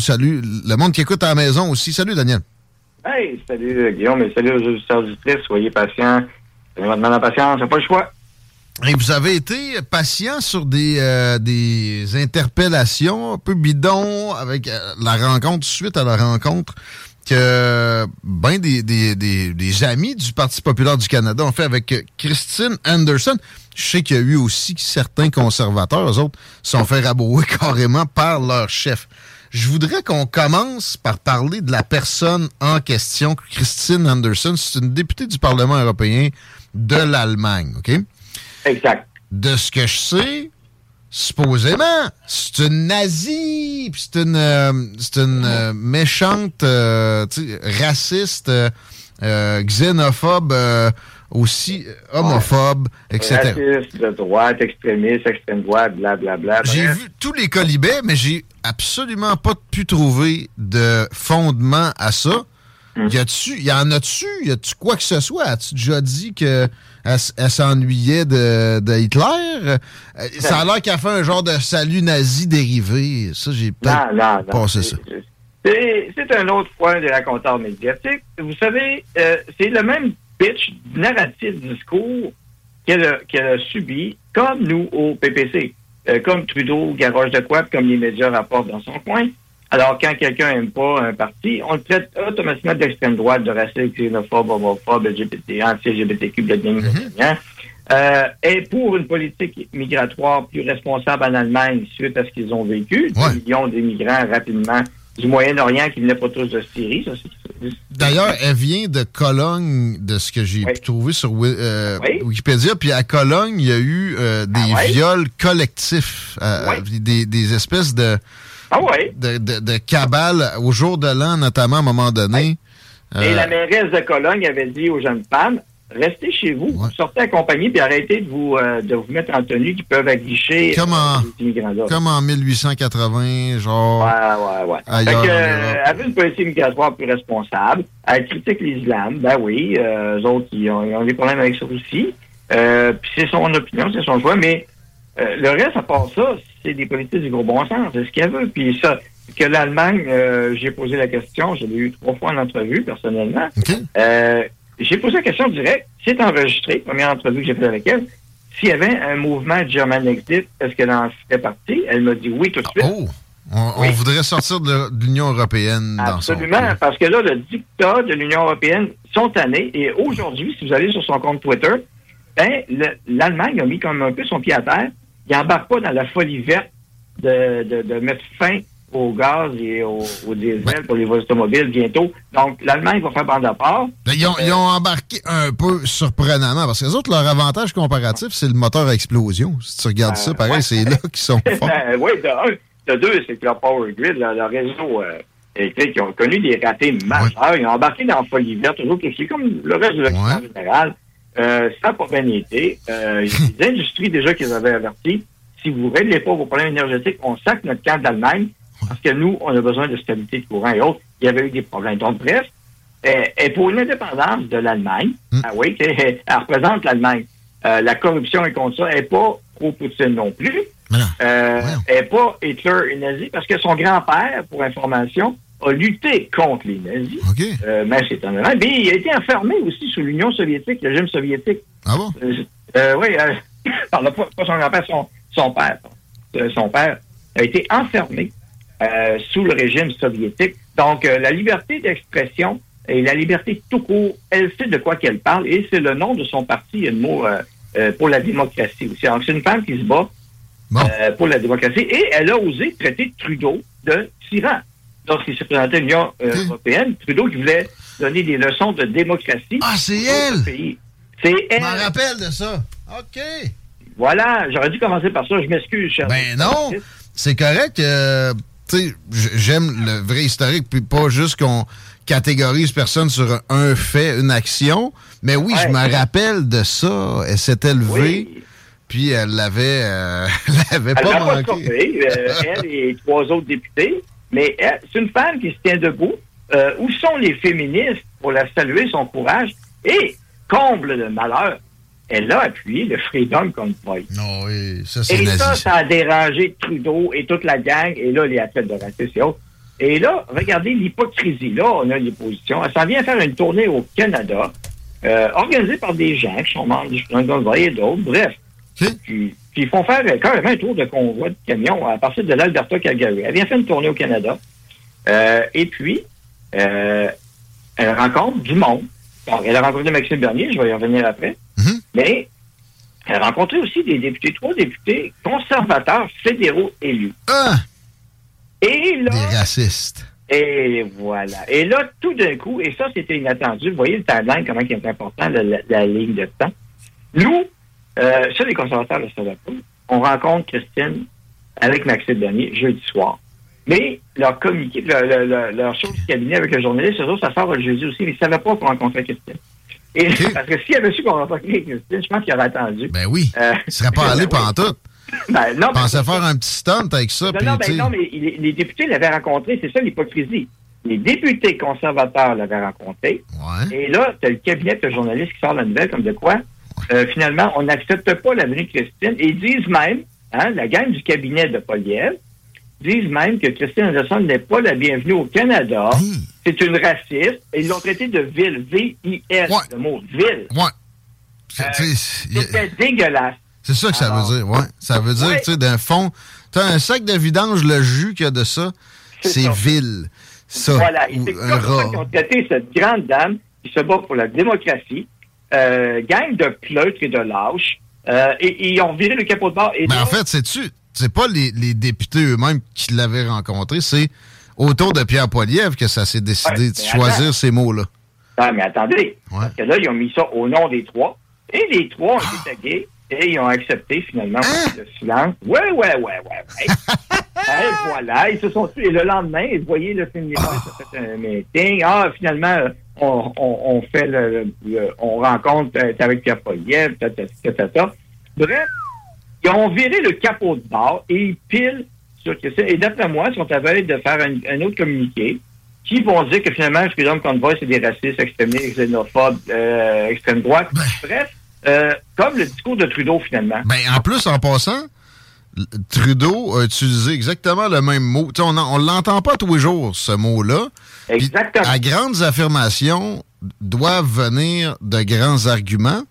Vous salue le monde qui écoute à la maison aussi. Salut, Daniel. Hey, salut Guillaume et salut aux auditeurs. Soyez patients. Votre mal en patience, c'est pas le choix. Et vous avez été patient sur des, euh, des interpellations un peu bidons avec euh, la rencontre, suite à la rencontre que ben des, des, des, des amis du Parti populaire du Canada ont fait avec Christine Anderson. Je sais qu'il y a eu aussi certains conservateurs, eux autres, se sont fait rabrouer carrément par leur chef. Je voudrais qu'on commence par parler de la personne en question, Christine Anderson. C'est une députée du Parlement européen de l'Allemagne, OK? Exact. De ce que je sais, supposément, c'est une nazie, puis c'est une, euh, c'est une euh, méchante, euh, raciste, euh, euh, xénophobe, euh, aussi homophobe, etc. Raciste, de droite, extrémiste, extrême droite, blablabla. J'ai vu tous les colibets, mais j'ai absolument pas pu trouver de fondement à ça. Y a-tu, y en a-tu, y a-tu quoi que ce soit? As-tu déjà dit que elle, s'ennuyait de, de Hitler? Euh, Ça a l'air qu'elle fait un genre de salut nazi dérivé. Ça, j'ai peut-être passé ça. C'est un autre point de la compteur médiatique. Vous savez, euh, c'est le même pitch narratif discours qu'elle a, qu'elle a subi, comme nous au PPC, euh, comme Trudeau garoche de quoi, comme les médias rapportent dans son coin. Alors, quand quelqu'un n'aime pas un parti, on le traite automatiquement d'extrême droite, de raciste, xénophobe, homophobe, LGBT, anti-LGBTQ, blablabla. Euh, et pour une politique migratoire plus responsable en Allemagne suite à ce qu'ils ont vécu, Ouais. des millions d'immigrants rapidement du Moyen-Orient qui venaient pas tous de Syrie, D'ailleurs, elle vient de Cologne, de ce que j'ai Oui. pu trouver sur euh, Oui. Wikipédia. Puis à Cologne, il y a eu euh, des Ah ouais? viols collectifs, euh, des, des espèces de, Ah de, de, de cabales au jour de l'an, notamment à un moment donné. Et la mairesse de Cologne avait dit aux jeunes femmes restez chez vous, Ouais. sortez accompagnés, puis arrêtez de vous euh, de vous mettre en tenue qui peuvent aguicher Comme en- les. Comme en 1880, genre. Ouais, ouais, ouais. Ailleurs Fait que, euh, veut une politique migratoire plus responsable. Elle critique l'islam. Ben oui, euh, eux autres, ils ont, ils ont des problèmes avec ça aussi. Euh, puis c'est son opinion, c'est son choix, mais euh, le reste, à part ça, c'est des politiques du gros bon sens. C'est ce qu'elle veut. Puis ça, que l'Allemagne, euh, j'ai posé la question, je l'ai eu trois fois en entrevue, personnellement. J'ai posé la question directe. C'est enregistré, première entrevue que j'ai faite avec elle. S'il y avait un mouvement German Exit, est-ce qu'elle en ferait partie? Elle m'a dit oui tout de suite. Oh! On, voudrait sortir de, l'Union européenne dans Absolument, parce que là, le dictat de l'Union européenne sont tannés. Et aujourd'hui, si vous allez sur son compte Twitter, ben, le- l'Allemagne a mis comme un peu son pied à terre. Il n'embarque pas dans la folie verte de, de, de mettre fin au gaz et au, au diesel Ouais. pour les voies automobiles bientôt. Donc, l'Allemagne va faire bande à part. Ils ont, ils ont embarqué un peu surprenamment, parce que les autres, leur avantage comparatif, c'est le moteur à explosion. Si tu regardes ça, pareil, ouais. c'est là qu'ils sont forts. Ben, oui, de un. De deux, c'est que leur Power Grid, leur, leur réseau euh, électrique, ils ont connu des ratés majeurs. Ils ont embarqué dans la folie verte, toujours aussi, comme le reste de l'Occident en général. Euh, ça n'a pas bien été. Euh, il y a des industries déjà qui les avaient avertis. Si vous ne réglez pas vos problèmes énergétiques, on sac notre camp d'Allemagne parce que nous, on a besoin de stabilité de courant et autres. Il y avait eu des problèmes. Donc, bref, euh, et pour l'indépendance de l'Allemagne, Hmm. ah oui, elle, représente l'Allemagne. Euh, la corruption est contre ça. Elle n'est pas pro-Poutine non plus. Non. Euh, elle n'est pas Hitler et nazi parce que son grand-père, pour information, a lutté contre les nazis. Euh, mais c'est un Mais il a été enfermé aussi sous l'Union soviétique, le régime soviétique. Ah bon? Oui, euh, le, pas son grand-père, son, son père. Son père a été enfermée euh, sous le régime soviétique. Donc, euh, la liberté d'expression et la liberté tout court, elle sait de quoi qu'elle parle et c'est le nom de son parti, il y a le mot euh, pour la démocratie aussi. Donc, c'est une femme qui se bat pour la démocratie et elle a osé traiter Trudeau de tyran. Lorsqu'il se présentait à l'Union européenne, Trudeau qui voulait donner des leçons de démocratie. Ah, c'est elle! C'est elle! Je m'en rappelle de ça. OK. Voilà, j'aurais dû commencer par ça. Je m'excuse, cher. Ben non, c'est correct. Euh, j'aime le vrai historique, puis pas juste qu'on catégorise personne sur un fait, une action. Mais oui, je me rappelle de ça. Elle s'était levée. Puis elle l'avait, euh, elle pas manqué. Euh, elle et trois autres députés. Mais c'est une femme qui se tient debout. où sont les féministes pour la saluer son courage? Et comble de malheur, elle a appuyé le Freedom Convoy. Non, oui, ça, c'est Et ça, ça a dérangé Trudeau et toute la gang, et là, les athlètes de racisme. Et là, regardez l'hypocrisie. Là, on a les positions. Elle s'en vient faire une tournée au Canada, euh, organisée par des gens qui sont membres du Freedom Convoy et d'autres. Bref. Puis, ils font faire carrément un tour de convoi de camion à partir de l'Alberta Calgary. Elle vient faire une tournée au Canada. Euh, et puis, euh, elle rencontre du monde. elle a rencontré Maxime Bernier, je vais y revenir après. Mm-hmm. Mais elle a rencontré aussi des députés, trois députés conservateurs fédéraux élus. Ah! Et là. Des racistes. Et voilà. Et là, tout d'un coup, et ça, c'était inattendu. Vous voyez le timeline, comment il est important, la, ligne de temps. Nous, euh, sur les conservateurs de Singapore, on rencontre Christine avec Maxime Bernier jeudi soir. Mais leur communiqué, leur, leur, du cabinet avec le journaliste, ça sort le jeudi aussi, mais ils ne savaient pas qu'on rencontrait Christine. Et, Parce que s'il avait su qu'on rencontrait Christine, je pense qu'il aurait attendu. Ben oui. Euh, il ne serait pas allé pendant tout. Ben, non, pensait faire un petit stunt avec ça. Non, non, ben, non mais les, députés l'avaient rencontré, c'est ça l'hypocrisie. Les députés conservateurs l'avaient rencontré. Ouais. Et là, tu as le cabinet de journalistes qui sort la nouvelle comme de quoi, euh, finalement, on n'accepte pas la venue de Christine. Et ils disent même, hein, la gang du cabinet de Poliev, disent même que Christine Anderson n'est pas la bienvenue au Canada. C'est une raciste. Et ils l'ont traité de ville. V-I-L, le mot ville. Ouais. C'était dégueulasse. C'est ça que ça veut dire, ouais. Ça veut dire, tu sais, d'un fond, tu as un sac de vidange, le jus qu'il y a de ça, c'est ville. Ça, voilà. Et c'est comme ça qu'ils ont traité cette grande dame qui se bat pour la démocratie, euh, gang de pleutres et de lâches, euh, et, ils ont viré le capot de bord. Mais en fait, c'est-tu, c'est pas les, députés eux-mêmes qui l'avaient rencontré, c'est autour de Pierre Poilievre que ça s'est décidé de choisir ces mots-là. Mais attendez. Parce que là, ils ont mis ça au nom des trois. Et les trois ont été ah! tagués et ils ont accepté finalement hein? le silence. Ouais, ouais, ouais, ouais, ouais. et voilà, ils se sont tués. Et le lendemain, vous voyez, le film ça fait un meeting. Ah, finalement, on, on, fait le, on rencontre euh, avec Pierre Poilievre, Bref, ils ont viré le capot de bord et ils pilent sur ça. Et d'après moi, ils sont à veille de faire un, autre communiqué qui vont dire que finalement, Freedom Convoy, c'est des racistes, extrémistes, xénophobes, euh, extrême droite. Ben. Bref, euh, comme le discours de Trudeau, finalement. Ben, en plus, en passant, Trudeau a utilisé exactement le même mot. on ne l'entend pas tous les jours, ce mot-là. Exactement. à grandes affirmations doivent venir de grands arguments.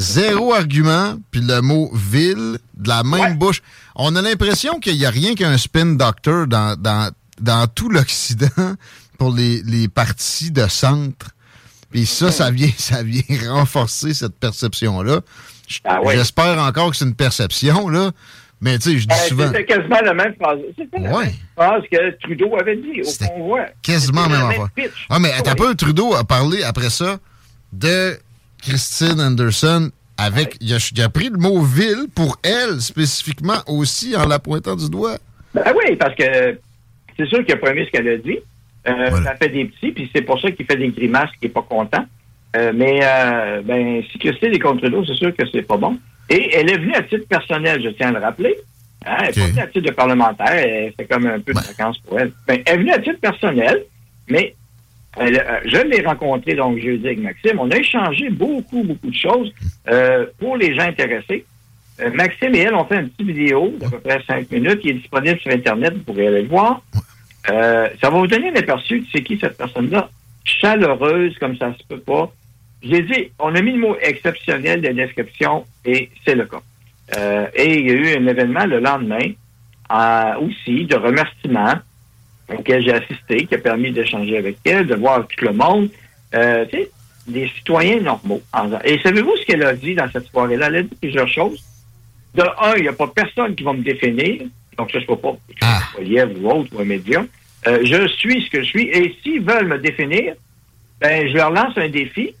Zéro argument, puis le mot ville, de la même bouche. On a l'impression qu'il n'y a rien qu'un spin doctor dans, dans, dans tout l'Occident pour les, les partis de centre. Puis ça, ça vient, ça vient renforcer cette perception-là. Ah j'espère encore que c'est une perception, là. Mais tu sais, je dis ben, souvent. C'était quasiment la même phrase. C'était la même phrase que Trudeau avait dit au convoi. Quasiment la même phrase. Ah, mais t'as pas Trudeau a parlé après ça de Christine Anderson avec. Il, a, pris le mot ville pour elle spécifiquement aussi en la pointant du doigt. Ben oui, parce que c'est sûr qu'il a aimé ce qu'elle a dit. Euh, ça fait des petits, puis c'est pour ça qu'il fait des grimaces, qu'il n'est pas content. Euh, mais euh, ben, si Christine est contre l'eau, c'est sûr que c'est pas bon. Et elle est venue à titre personnel, je tiens à le rappeler. Hein, elle n'est pas venue à titre de parlementaire, c'est comme un peu de vacances pour elle. Ben, elle est venue à titre personnel, mais euh, je l'ai rencontré donc jeudi avec Maxime. On a échangé beaucoup, beaucoup de choses euh, pour les gens intéressés. Euh, Maxime et elle ont fait une petite vidéo d'à peu près cinq minutes qui est disponible sur Internet. Vous pourrez aller le voir. ça va vous donner un aperçu de c'est qui cette personne-là. Chaleureuse comme ça se peut pas. J'ai dit, on a mis le mot exceptionnel de description et c'est le cas. et il y a eu un événement le lendemain aussi de remerciements auquel j'ai assisté, qui a permis d'échanger avec elle, de voir tout le monde. Euh, tu sais, des citoyens normaux. Et savez-vous ce qu'elle a dit dans cette soirée-là? Elle a dit plusieurs choses. De un, il n'y a pas personne qui va me définir. Donc, ça, je ne pas ah. ou autre ou un médium. Euh, je suis ce que je suis. Et s'ils veulent me définir, ben, je leur lance un défi.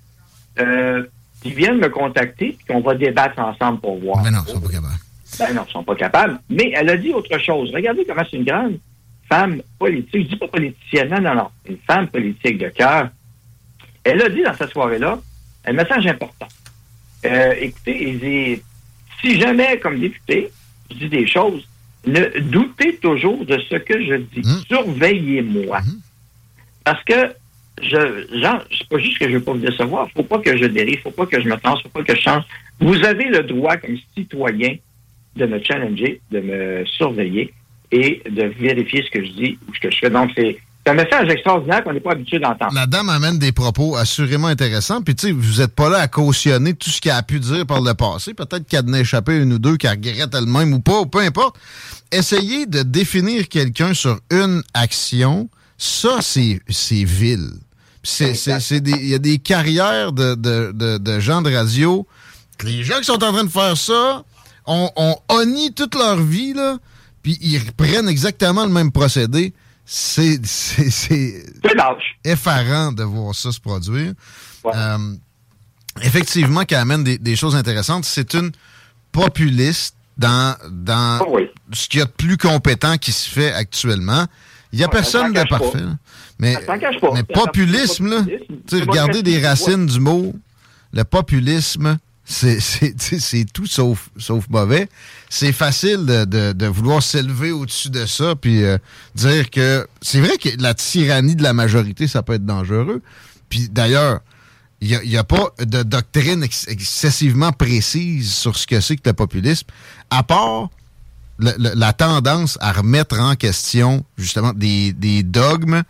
Euh, ils viennent me contacter et qu'on va débattre ensemble pour voir. Mais non, ils sont pas capables. Ben non, ils sont pas capables. Mais elle a dit autre chose. Regardez comment c'est une grande femme politique. Je dis pas politicienne, non, non, non. Une femme politique de cœur. Elle a dit dans cette soirée-là un message important. Euh, écoutez, si jamais, comme député, je dis des choses, ne doutez toujours de ce que je dis. Mmh. Surveillez-moi. Mmh. Parce que je, genre, c'est pas juste que je veux pas vous décevoir. Faut pas que je dérive, faut pas que je me tense, faut pas que je change. Vous avez le droit, comme citoyen, de me challenger, de me surveiller et de vérifier ce que je dis ou ce que je fais. Donc, c'est un message extraordinaire qu'on n'est pas habitué d'entendre. La dame amène des propos assurément intéressants. Puis, tu sais, vous n'êtes pas là à cautionner tout ce qu'elle a pu dire par le passé. Peut-être qu'elle a échappé une ou deux, qu'elle regrette elle-même ou pas, ou peu importe. Essayez de définir quelqu'un sur une action. Ça, c'est vil. Il y a des carrières de, de, de, gens de radio. Les gens qui sont en train de faire ça ont, ont honni toute leur vie, là, puis ils reprennent exactement le même procédé. C'est effarant de voir ça se produire. Euh, effectivement, qui amène des, choses intéressantes. C'est une populiste dans, dans ah ce qu'il y a de plus compétent qui se fait actuellement. Il n'y a personne de parfait. Mais, mais populisme, là, regardez des racines du mot, le populisme, c'est tout sauf, sauf mauvais. C'est facile de, de, vouloir s'élever au-dessus de ça, puis euh, dire que c'est vrai que la tyrannie de la majorité, ça peut être dangereux. Puis d'ailleurs, il n'y a, a, pas de doctrine excessivement précise sur ce que c'est que le populisme, à part la tendance à remettre en question justement des, des dogmes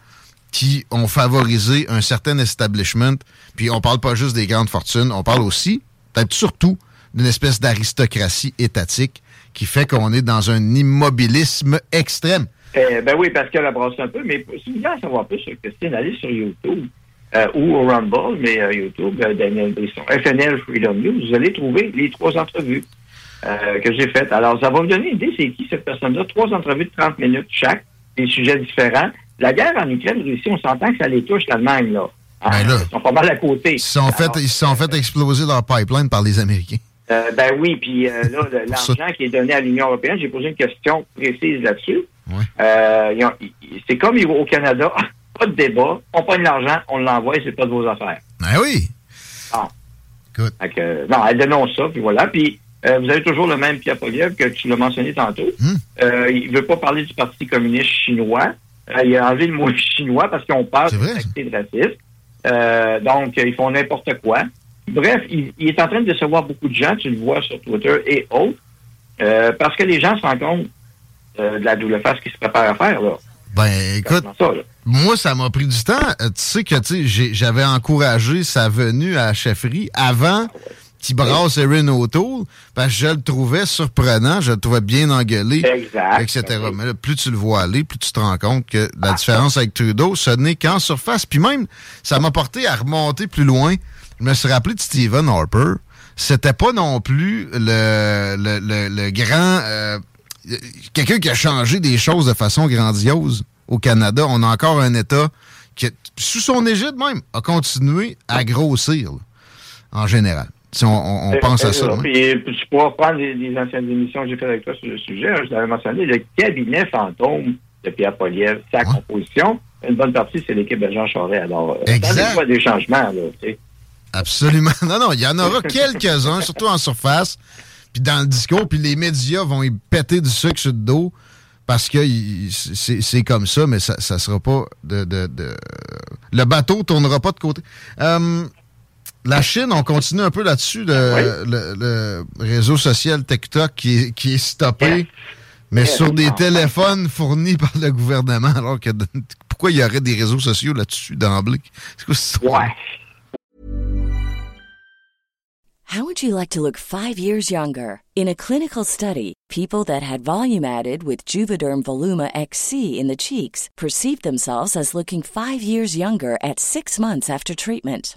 qui ont favorisé un certain establishment. Puis on parle pas juste des grandes fortunes, on parle aussi, peut-être surtout, d'une espèce d'aristocratie étatique qui fait qu'on est dans un immobilisme extrême. Eh, ben oui, parce qu'elle a un peu, mais si vous voulez en savoir plus sur Christine, allez sur YouTube euh, ou au Rumble, mais euh, YouTube, euh, Daniel Brisson, FNL Freedom News, vous allez trouver les trois entrevues que j'ai faites. Alors, ça va me donner une idée, c'est qui cette personne-là? Trois entrevues de 30 minutes chaque, des sujets différents. La guerre en Ukraine, ici, on s'entend que ça les touche l'Allemagne, là. Ben là. Ils sont pas mal à côté. Ils se sont, fait, ils sont fait exploser leur pipeline par les Américains. Euh, ben oui, puis euh, là, l'argent qui est donné à l'Union européenne, j'ai posé une question précise là-dessus. Euh, c'est comme au Canada, pas de débat, on prend de l'argent, on l'envoie, c'est pas de vos affaires. Ben oui. Écoute. non, elle dénonce ça, puis voilà. Puis vous avez toujours le même Pierre Poliev que tu l'as mentionné tantôt. Hmm. il veut pas parler du Parti communiste chinois. il a enlevé le mot chinois parce qu'on parle de racisme. Euh, donc, ils font n'importe quoi. Bref, il, est en train de décevoir beaucoup de gens, tu le vois sur Twitter et autres, euh, parce que les gens se rendent compte euh, de la double face qui se prépare à faire. Là. Ben, écoute, moi, ça m'a pris du temps. tu sais que j'avais encouragé sa venue à la chefferie avant qui brasse Erin O'Toole, parce que je le trouvais surprenant, je le trouvais bien engueulé, etc. Mais là, plus tu le vois aller, plus tu te rends compte que la différence avec Trudeau, ce n'est qu'en surface. Puis même, ça m'a porté à remonter plus loin. Je me suis rappelé de Stephen Harper. C'était pas non plus le, le, grand... Euh, quelqu'un qui a changé des choses de façon grandiose au Canada. On a encore un État qui, sous son égide même, a continué à grossir, en général. Si on, pense à ça. Puis, tu pourras prendre les, anciennes émissions que j'ai faites avec toi sur le sujet. Hein, je l'avais mentionné, le cabinet fantôme de Pierre Poliev, sa composition, une bonne partie, c'est l'équipe de Jean Charest. Alors, euh, exact. pas des changements. Là, Absolument. Non, non, il y en aura quelques-uns, surtout en surface, puis dans le discours, puis les médias vont y péter du sucre sur le dos parce que c'est comme ça, mais ça ne sera pas de, de, Le bateau tournera pas de côté. Euh, la Chine, on continue un peu là-dessus, le, réseau social TikTok qui est, stoppé, mais sur des téléphones fournis par le gouvernement. Alors que pourquoi il y aurait des réseaux sociaux là-dessus d'emblée? C'est quoi cette Ouais. How would you like to look five years younger? In a clinical study, people that had volume added with Juvederm Voluma XC in the cheeks perceived themselves as looking five years younger at six months after treatment.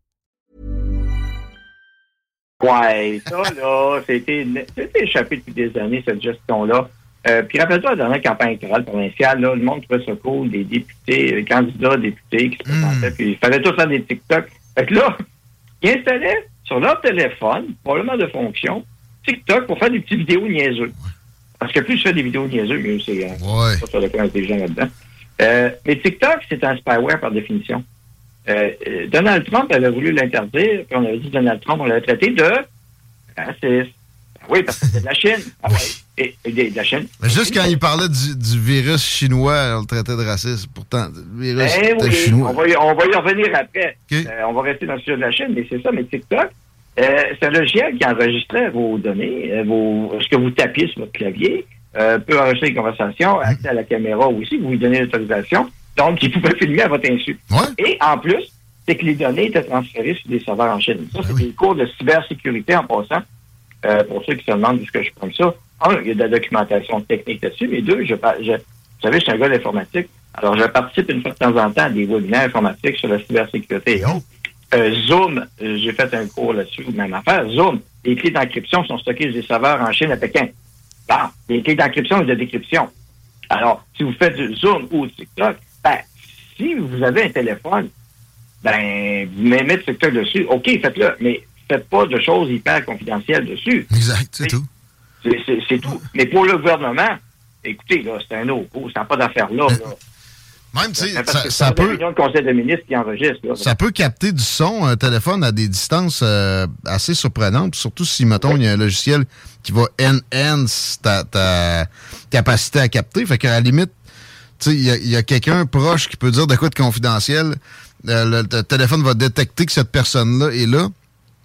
Ouais, ça, là, c'était échappé depuis des années, cette gestion-là. Euh, puis rappelle-toi, dans la campagne électorale provinciale, là, le monde trouvait ça cool, des députés, les candidats députés qui se présentaient, puis il fallait tout faire des TikTok. Fait que là, ils installaient sur leur téléphone, probablement de fonction, TikTok pour faire des petites vidéos niaiseux. Parce que plus tu fais des vidéos niaiseux, mieux c'est. Hein, Ouais. pas sur le plan intelligent là-dedans. Euh, mais TikTok, c'est un spyware par définition. Euh, euh, Donald Trump avait voulu l'interdire, puis on avait dit Donald Trump, on l'avait traité de raciste. Oui, parce que c'est de la Chine. Ah ouais. Et, et de de la Chine. Mais juste quand il parlait du, du virus chinois, on le traitait de raciste. Pourtant, le virus Eh oui, chinois. on va, y, on va y revenir après. Euh, on va rester dans le sujet de la Chine, mais c'est ça, mais TikTok, euh, c'est un logiciel qui enregistrait vos données, vos, ce que vous tapiez sur votre clavier, euh, peut enregistrer les conversations, Mmh. accès à la caméra aussi, vous lui donnez l'autorisation, donc il pouvait filmer à votre insu. Ouais. Et en plus, c'est que les données étaient transférées sur des serveurs en Chine. Ça, c'est Ben oui. des cours de cybersécurité en passant. Euh, pour ceux qui se demandent est-ce que je prends ça? Un, il y a de la documentation technique là-dessus, mais deux, je, je, vous savez, je suis un gars d'informatique. Alors, je participe une fois de temps en temps à des webinaires informatiques sur la cybersécurité et autres. Euh, Zoom, euh, j'ai fait un cours là-dessus, même affaire. Zoom, les clés d'encryption sont stockées sur des serveurs en Chine à Pékin. Bon, les clés d'encryption et de décryption. Alors, si vous faites du Zoom ou TikTok, si vous avez un téléphone, ben, vous mettez TikTok dessus, OK, faites-le, mais faites pas de choses hyper confidentielles dessus. Exact, c'est tout. C'est- tout. Mais pour le gouvernement, écoutez, là, c'est un autre coup, ça n'a pas d'affaire là. là. Même, tu sais, ça, ça peut, de conseil de ministres qui enregistre. Là. ça peut capter du son, un téléphone à des distances euh, assez surprenantes, surtout si, mettons, il y a un logiciel qui va enhance ta, ta capacité à capter. Fait qu'à la limite, il y a, y a quelqu'un proche qui peut dire de quoi de confidentiel. Euh, le, le téléphone va détecter que cette personne-là est là.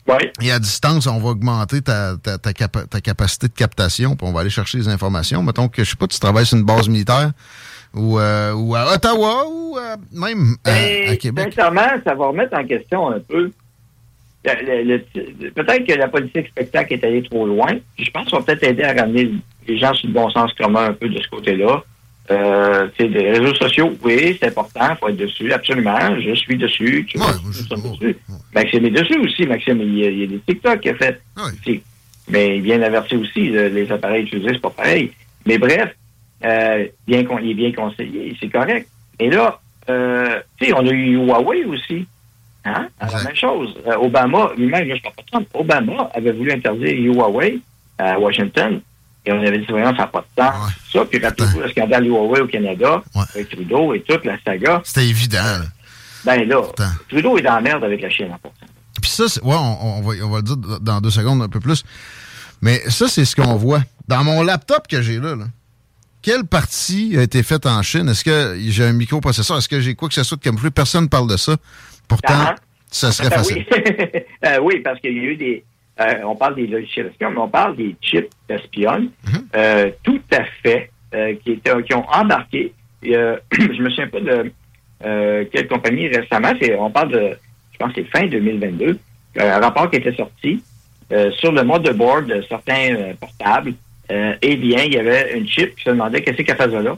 Oui. Et à distance, on va augmenter ta, ta, ta, capa- ta capacité de captation, puis on va aller chercher les informations. Mettons que, je sais pas, tu travailles sur une base militaire ou, euh, ou à Ottawa ou euh, même à, Ben, à Québec. Sincèrement, ça va remettre en question un peu. peut-être que la politique spectacle est allée trop loin. Je pense qu'on va peut-être aider à ramener les gens sur le bon sens commun un peu de ce côté-là. Euh, des réseaux sociaux, oui, c'est important, il faut être dessus, absolument. Je suis dessus. Tu Ouais, vois, je- dessus. ouais. Maxime est dessus aussi. Maxime, il y a, il y a des TikTok qu'il a fait. Ah. Mais il vient avertir aussi, le- les appareils utilisés, c'est pas pareil. Mais bref, euh, bien con- il est bien conseillé, c'est correct. Et là, euh, tu sais, on a eu Huawei aussi. Hein? Alors, même chose. Euh, Obama, lui-même, je parle pas Obama avait voulu interdire Huawei à Washington. Et on avait dit, voyons, ça n'a pas de temps. Ouais. Ça, puis rappelez-vous le scandale Huawei au Canada, Ouais. avec Trudeau et toute la saga. C'était évident. là. Ben là. Trudeau est la merde avec la Chine en passant. Puis ça, c'est- ouais, on, on va, on va le dire dans deux secondes un peu plus. Mais ça, c'est ce qu'on voit. Dans mon laptop que j'ai là, là, quelle partie a été faite en Chine? Est-ce que j'ai un microprocesseur? Est-ce que j'ai quoi que ce soit de camouflé? Personne ne parle de ça. Pourtant, Ah. ça serait Ben facile. oui. Euh, oui, parce qu'il y a eu des. Euh, on parle des logiciels espions, mais on parle des chips espionnent, Mhm. euh, tout à fait, euh, qui, étaient, qui ont embarqué. Et, je me souviens pas de quelle compagnie récemment. On parle de. je pense que c'est fin 2022, un rapport qui était sorti sur le mode de board de certains portables. Eh bien, il y avait une chip qui se demandait qu'est-ce qu'elle faisait là.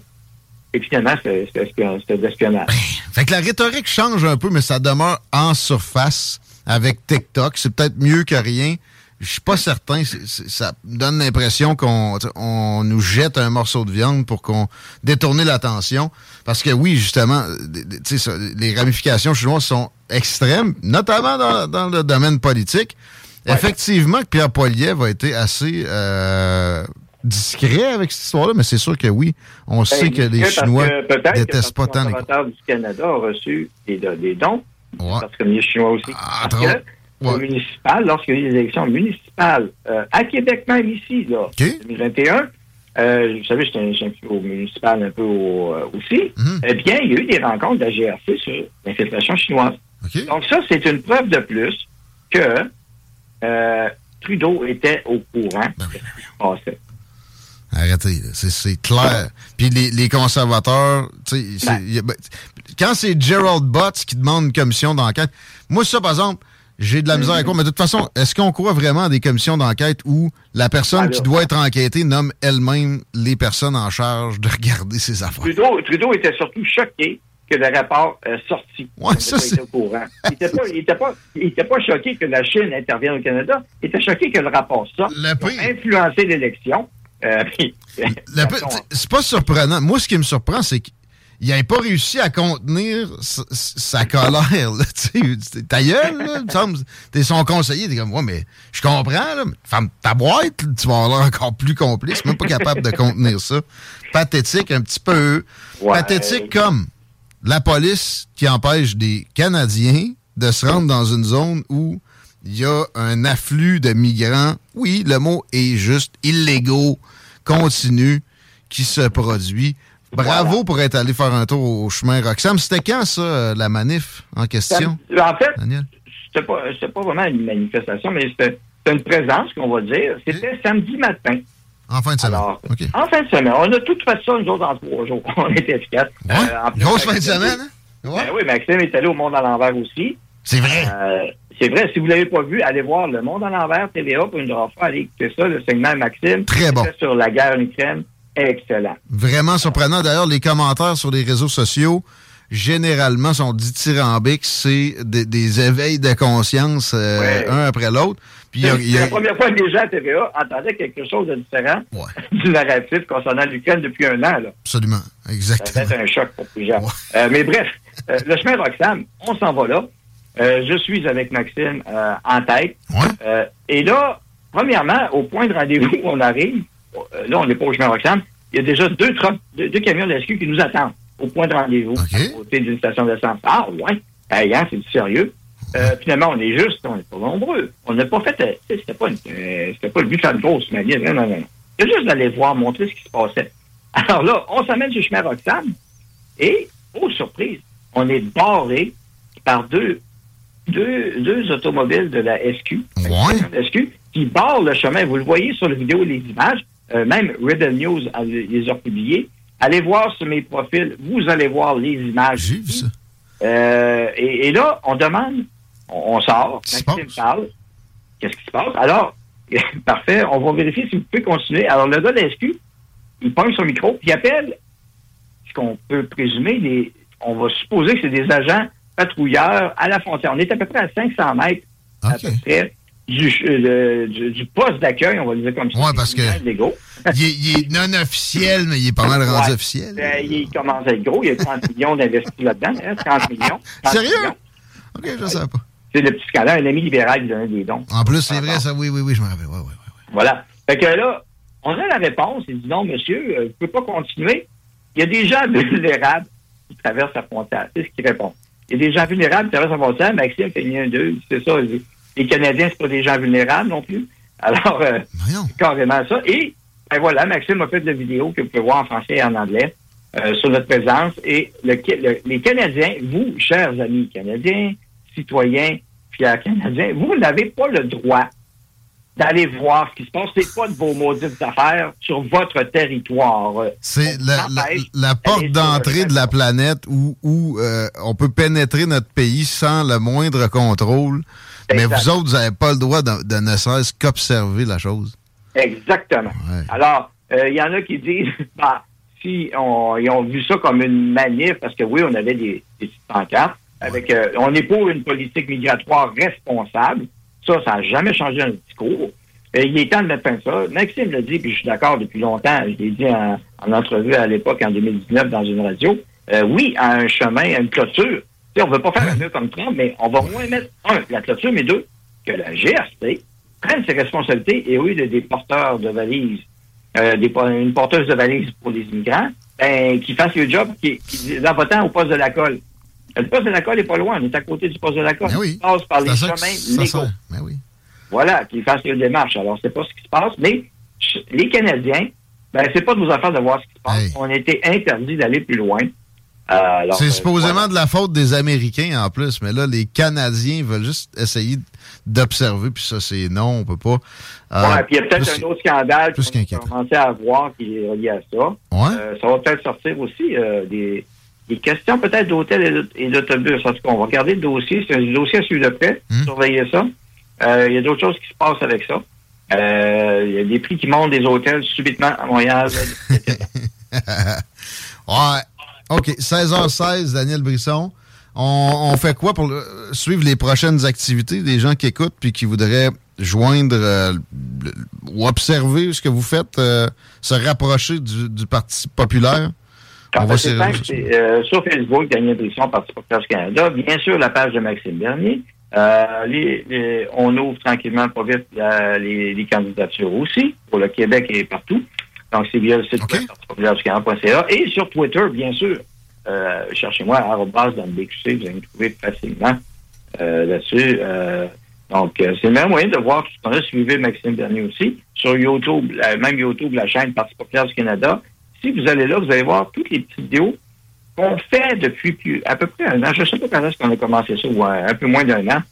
Et finalement, c'était de l'espionnage. Fait que la rhétorique change un peu, mais ça demeure en surface avec TikTok. C'est peut-être mieux que rien. Je suis pas certain. ça donne l'impression qu'on on nous jette un morceau de viande pour qu'on détourne l'attention. Parce que oui, justement, les ramifications chinoises sont extrêmes, notamment dans, le domaine politique. Effectivement que Pierre Poilievre a été assez euh, discret avec cette histoire-là, mais c'est sûr que oui. On ben, sait que les Chinois détestent pas tant les... Le du Canada a reçu des, dons, parce que les Chinois aussi. Ah, au municipal, lorsqu'il y a eu des élections municipales, euh, à Québec même ici, là, 2021, euh, vous savez, j'étais un, au municipal un peu euh, aussi, mhm. eh bien, il y a eu des rencontres de la GRC sur l'infiltration chinoise. Donc ça, c'est une preuve de plus que Trudeau était au courant ben de ce qui se passait. Arrêtez, c'est clair. Puis les, les conservateurs, ben. ben, quand c'est Gerald Butts qui demande une commission d'enquête, moi ça par exemple, j'ai de la misère à quoi, mais de toute façon, est-ce qu'on croit vraiment à des commissions d'enquête où la personne qui doit être enquêtée nomme elle-même les personnes en charge de regarder ses affaires? Trudeau, Trudeau était surtout choqué que le rapport euh, sorti. Ouais, ça, courant. Il n'était pas, il était pas, il était pas choqué que la Chine intervienne au Canada. Il était choqué que le rapport sorte pour influencer l'élection. Euh, c'est pas surprenant. Moi, ce qui me surprend, c'est que il n'avait pas réussi à contenir sa, colère. Ta gueule, là, t'es son conseiller, t'es comme, ouais, mais je comprends, là, femme, ta boîte, tu vas avoir encore plus complice, même pas capable de contenir ça. Pathétique un petit peu. Pathétique comme la police qui empêche des Canadiens de se rendre dans une zone où il y a un afflux de migrants. Oui, le mot est juste illégaux, continu, qui se produit. Bravo pour être allé faire un tour au chemin Roxham. C'était quand, ça, euh, la manif en question? En fait, c'était pas, pas vraiment une manifestation, mais c'était une présence, qu'on va dire. C'était samedi matin. En fin de semaine. En fin de semaine. On a tout fait ça, nous autres, en trois jours. On était efficaces. Ouais. Euh, Grosse fin de semaine, hein? Ouais. Ben oui, Maxime est allé au Monde à l'envers aussi. C'est vrai. Euh, c'est vrai. Si vous ne l'avez pas vu, allez voir Le Monde à l'envers, TVA, pour une fois. Allez écouter ça, le segment Maxime. Très bon. Sur la guerre en Ukraine excellent. Vraiment surprenant. D'ailleurs, les commentaires sur les réseaux sociaux, généralement, sont dithyrambiques. C'est des, éveils de conscience euh, un après l'autre. c'est la première fois que les gens à TVA entendaient quelque chose de différent du narratif concernant l'Ukraine depuis un an. Là. Absolument. Exactement. Ça un choc pour plusieurs. Euh, mais bref, euh, le chemin Roxham, on s'en va là. Je suis avec Maxime en tête. et là, premièrement, au point de rendez-vous où on arrive, euh, là, on n'est pas au chemin Roxham, il y a déjà deux, deux, camions de SQ qui nous attendent au point de rendez-vous, à côté d'une station d'essence. Ah, ouais, hey, hein, c'est du sérieux. Euh, finalement, on est juste, on n'est pas nombreux. On n'a pas fait, euh, c'était pas, c'était pas le but de faire une grosse manie. Non, non, non. C'est juste d'aller voir, montrer ce qui se passait. Alors là, on s'amène sur le chemin Roxham et, oh surprise, on est barré par deux, deux, deux automobiles de la SQ, ouais. SQ qui barrent le chemin. Vous le voyez sur la vidéo les images. Euh, même Rebel News les a publiés. Allez voir sur mes profils, vous allez voir les images. J'ai vu ça. Euh, et, là, on demande, on, sort, Maxime parle. Qu'est-ce qui se passe? Alors, parfait, on va vérifier si vous pouvez continuer. Alors, le gars de SQ, il pointe son micro, puis il appelle ce qu'on peut présumer, on va supposer que c'est des agents patrouilleurs à la frontière. On est à peu près à 500 mètres à peu près euh, du, du, poste d'accueil, on va le dire comme ça. Oui, parce que il, est, non officiel, mais il est pas mal rendu officiel. Ben, il commence à être gros. Il y a 30 millions d'investis là-dedans. Hein, 30 millions. Sérieux? OK, je ne savais pas. C'est le petit scandale. Un ami libéral qui donnait des dons. En plus, c'est vrai, ça. Oui, oui, oui, je me rappelle. Voilà. Fait que là, on a la réponse. Il dit non, monsieur, euh, vous ne pouvez pas continuer. Il y a des gens vulnérables qui traversent la frontière. C'est ce qu'il répond. Il y a des gens vulnérables qui traversent la frontière. Maxime fait un d'eux. C'est ça. Les Canadiens, c'est pas des gens vulnérables non plus. Alors, euh, carrément ça. Et ben voilà, Maxime a fait de la vidéo que vous pouvez voir en français et en anglais euh, sur notre présence. Et les Canadiens, vous, chers amis canadiens, citoyens, fiers canadiens, vous n'avez pas le droit d'aller voir ce qui se passe. C'est pas de vos maudites affaires sur votre territoire. C'est la, la, porte d'entrée de la planète où, où euh, on peut pénétrer notre pays sans le moindre contrôle. Mais vous autres, vous n'avez pas le droit de, ne serait-ce qu'observer la chose. Exactement. Alors, il euh, y en a qui disent, bah, si on, ils ont vu ça comme une manif, parce que oui, on avait des, des petites pancartes, avec, euh, on est pour une politique migratoire responsable. Ça, ça n'a jamais changé dans le discours. Et il est temps de mettre fin à ça. Maxime l'a dit, puis je suis d'accord depuis longtemps, je l'ai dit en, entrevue à l'époque, en 2019, dans une radio. Euh, oui, à un chemin, à une clôture. on ne veut pas faire un mur comme Trump, mais on va au moins mettre, un, la clôture, mais deux, que la GRC prenne ses responsabilités et oui, des porteurs de valises, euh, des, une porteuse de valises pour les immigrants, ben, qui fasse le job qui, qui, en votant au poste de la colle. Le poste de la colle n'est pas loin, on est à côté du poste de la colle. Ben il passe par les chemins légaux. Ben oui. Voilà, qu'il fasse les démarches. Alors, c'est pas ce qui se passe, mais les Canadiens, ben, c'est pas de nos affaires de voir ce qui se passe. On a été interdit d'aller plus loin. Euh, c'est euh, supposément de la faute des Américains en plus, mais là, les Canadiens veulent juste essayer d'observer, puis ça, c'est non, on peut pas. Euh, puis il y a peut-être un autre scandale qu'on a commencé à voir qui est relié à ça. Ouais. ça va peut-être sortir aussi des, questions peut-être d'hôtels et d'autobus. En tout cas, on va regarder le dossier. C'est un dossier à suivre de près. Hmm. Surveiller ça. Il y a d'autres choses qui se passent avec ça. Il y a des prix qui montent des hôtels subitement à Montréal. ouais. OK, 16h16, Daniel Brisson. On, fait quoi pour suivre les prochaines activités des gens qui écoutent puis qui voudraient joindre euh, ou observer ce que vous faites, euh, se rapprocher du, Parti populaire? On va euh, sur Facebook, Daniel Brisson, Parti populaire du Canada. Bien sûr, la page de Maxime Bernier. on ouvre tranquillement, pas vite, les, candidatures aussi, pour le Québec et partout. Donc, c'est via le site okay. Et sur Twitter, bien sûr. Euh, cherchez-moi à arrobas dans le BQC, vous allez me trouver facilement euh, là-dessus. Euh, donc, c'est le même moyen de voir tout ce qu'on a suivi Maxime Bernier aussi. Sur YouTube, même YouTube, la chaîne Parti populaire du Canada. Si vous allez là, vous allez voir toutes les petites vidéos qu'on fait depuis plus, à peu près un an. Je ne sais pas quand est-ce qu'on a commencé ça, ou un, peu moins d'un an.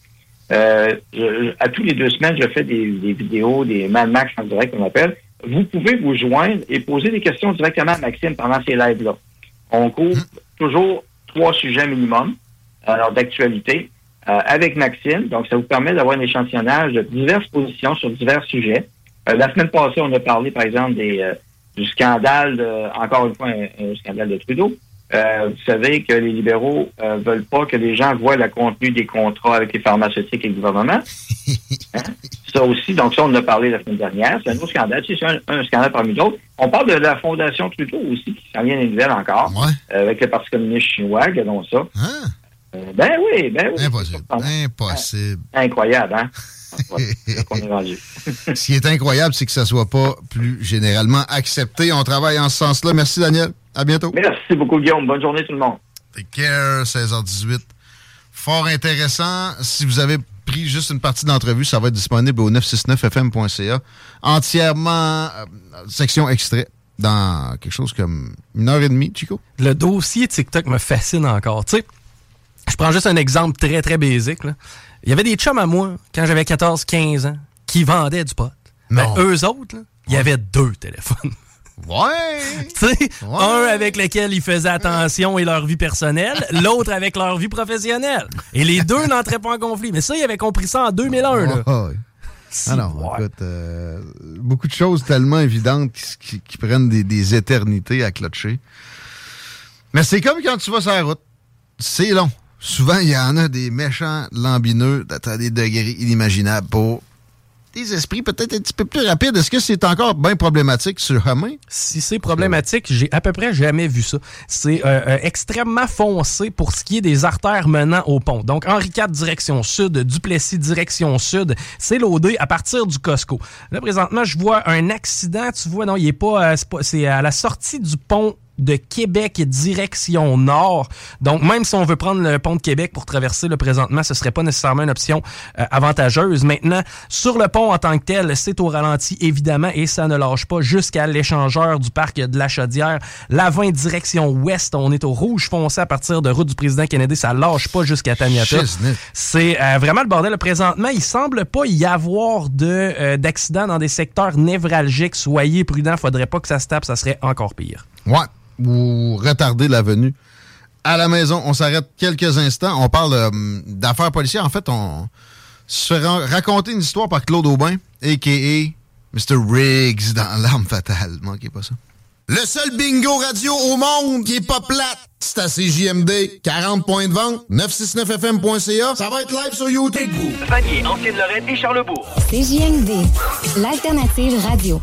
à tous les deux semaines, je fais des, des vidéos, des Mad Max en direct qu'on appelle vous pouvez vous joindre et poser des questions directement à Maxime pendant ces lives-là. On couvre toujours trois sujets minimum alors d'actualité euh, avec Maxime. Donc, ça vous permet d'avoir un échantillonnage de diverses positions sur divers sujets. Euh, la semaine passée, on a parlé, par exemple, des, euh, du scandale, de, encore une fois, un scandale de Trudeau. Euh, vous savez que les libéraux euh, veulent pas que les gens voient le contenu des contrats avec les pharmaceutiques et le gouvernement. Hein? Ça aussi, donc ça, on en a parlé la semaine dernière. C'est un autre scandale. C'est un, scandale parmi d'autres. On parle de la Fondation Trudeau aussi, qui s'en vient des nouvelles encore, euh, avec le Parti communiste chinois, gardons ça. Hein? Euh, ben oui, ben oui. Impossible. Impossible. Incroyable, hein? Est ce qui est incroyable, c'est que ça ne soit pas plus généralement accepté. On travaille en ce sens-là. Merci, Daniel. À bientôt. Merci beaucoup, Guillaume. Bonne journée, tout le monde. Take care, 16h18. Fort intéressant. Si vous avez pris juste une partie d'entrevue, ça va être disponible au 969fm.ca. Entièrement, euh, section extrait, dans quelque chose comme une heure et demie, Chico. Le dossier TikTok me fascine encore. Tu sais, je prends juste un exemple très, très basique. Il y avait des chums à moi, quand j'avais 14-15 ans, qui vendaient du pot. Mais eux autres, il y avait deux téléphones. Ouais! tu sais, un avec lequel ils faisaient attention et leur vie personnelle, l'autre avec leur vie professionnelle. Et les deux n'entraient pas en conflit. Mais ça, ils avaient compris ça en 2001. Là. Ah non, écoute, euh, beaucoup de choses tellement évidentes qui, prennent des, éternités à clocher. Mais c'est comme quand tu vas sur la route. C'est long. Souvent, il y en a des méchants lambineux à des degrés inimaginables pour des esprits peut-être un petit peu plus rapides. Est-ce que c'est encore bien problématique sur chemin? Si c'est problématique, j'ai à peu près jamais vu ça. C'est euh, euh, extrêmement foncé pour ce qui est des artères menant au pont. Donc, Henri IV direction sud, Duplessis direction sud, c'est l'OD à partir du Costco. Là, présentement, je vois un accident. Tu vois, non, il est pas... Euh, c'est à la sortie du pont de Québec direction nord. Donc, même si on veut prendre le pont de Québec pour traverser le présentement, ce serait pas nécessairement une option euh, avantageuse. Maintenant, sur le pont en tant que tel, c'est au ralenti, évidemment, et ça ne lâche pas jusqu'à l'échangeur du parc de la Chaudière. La 20 direction ouest, on est au rouge foncé à partir de route du président Kennedy. Ça lâche pas jusqu'à Taniata. C'est euh, vraiment le bordel. Présentement, il semble pas y avoir de euh, d'accidents dans des secteurs névralgiques. Soyez prudents, faudrait pas que ça se tape, ça serait encore pire. Ouais, ou retarder la venue. À la maison, on s'arrête quelques instants. On parle euh, d'affaires policières. En fait, on se fait raconter une histoire par Claude Aubin, a.k.a. Mr. Riggs dans L'arme fatale. Manquez pas ça. Le seul bingo radio au monde qui est pas plate, c'est à CJMD. 40 points de vente, 969fm.ca. Ça va être live sur YouTube. Vanier, Ancienne-Lorraine et Charlebourg. CJMD, l'alternative radio.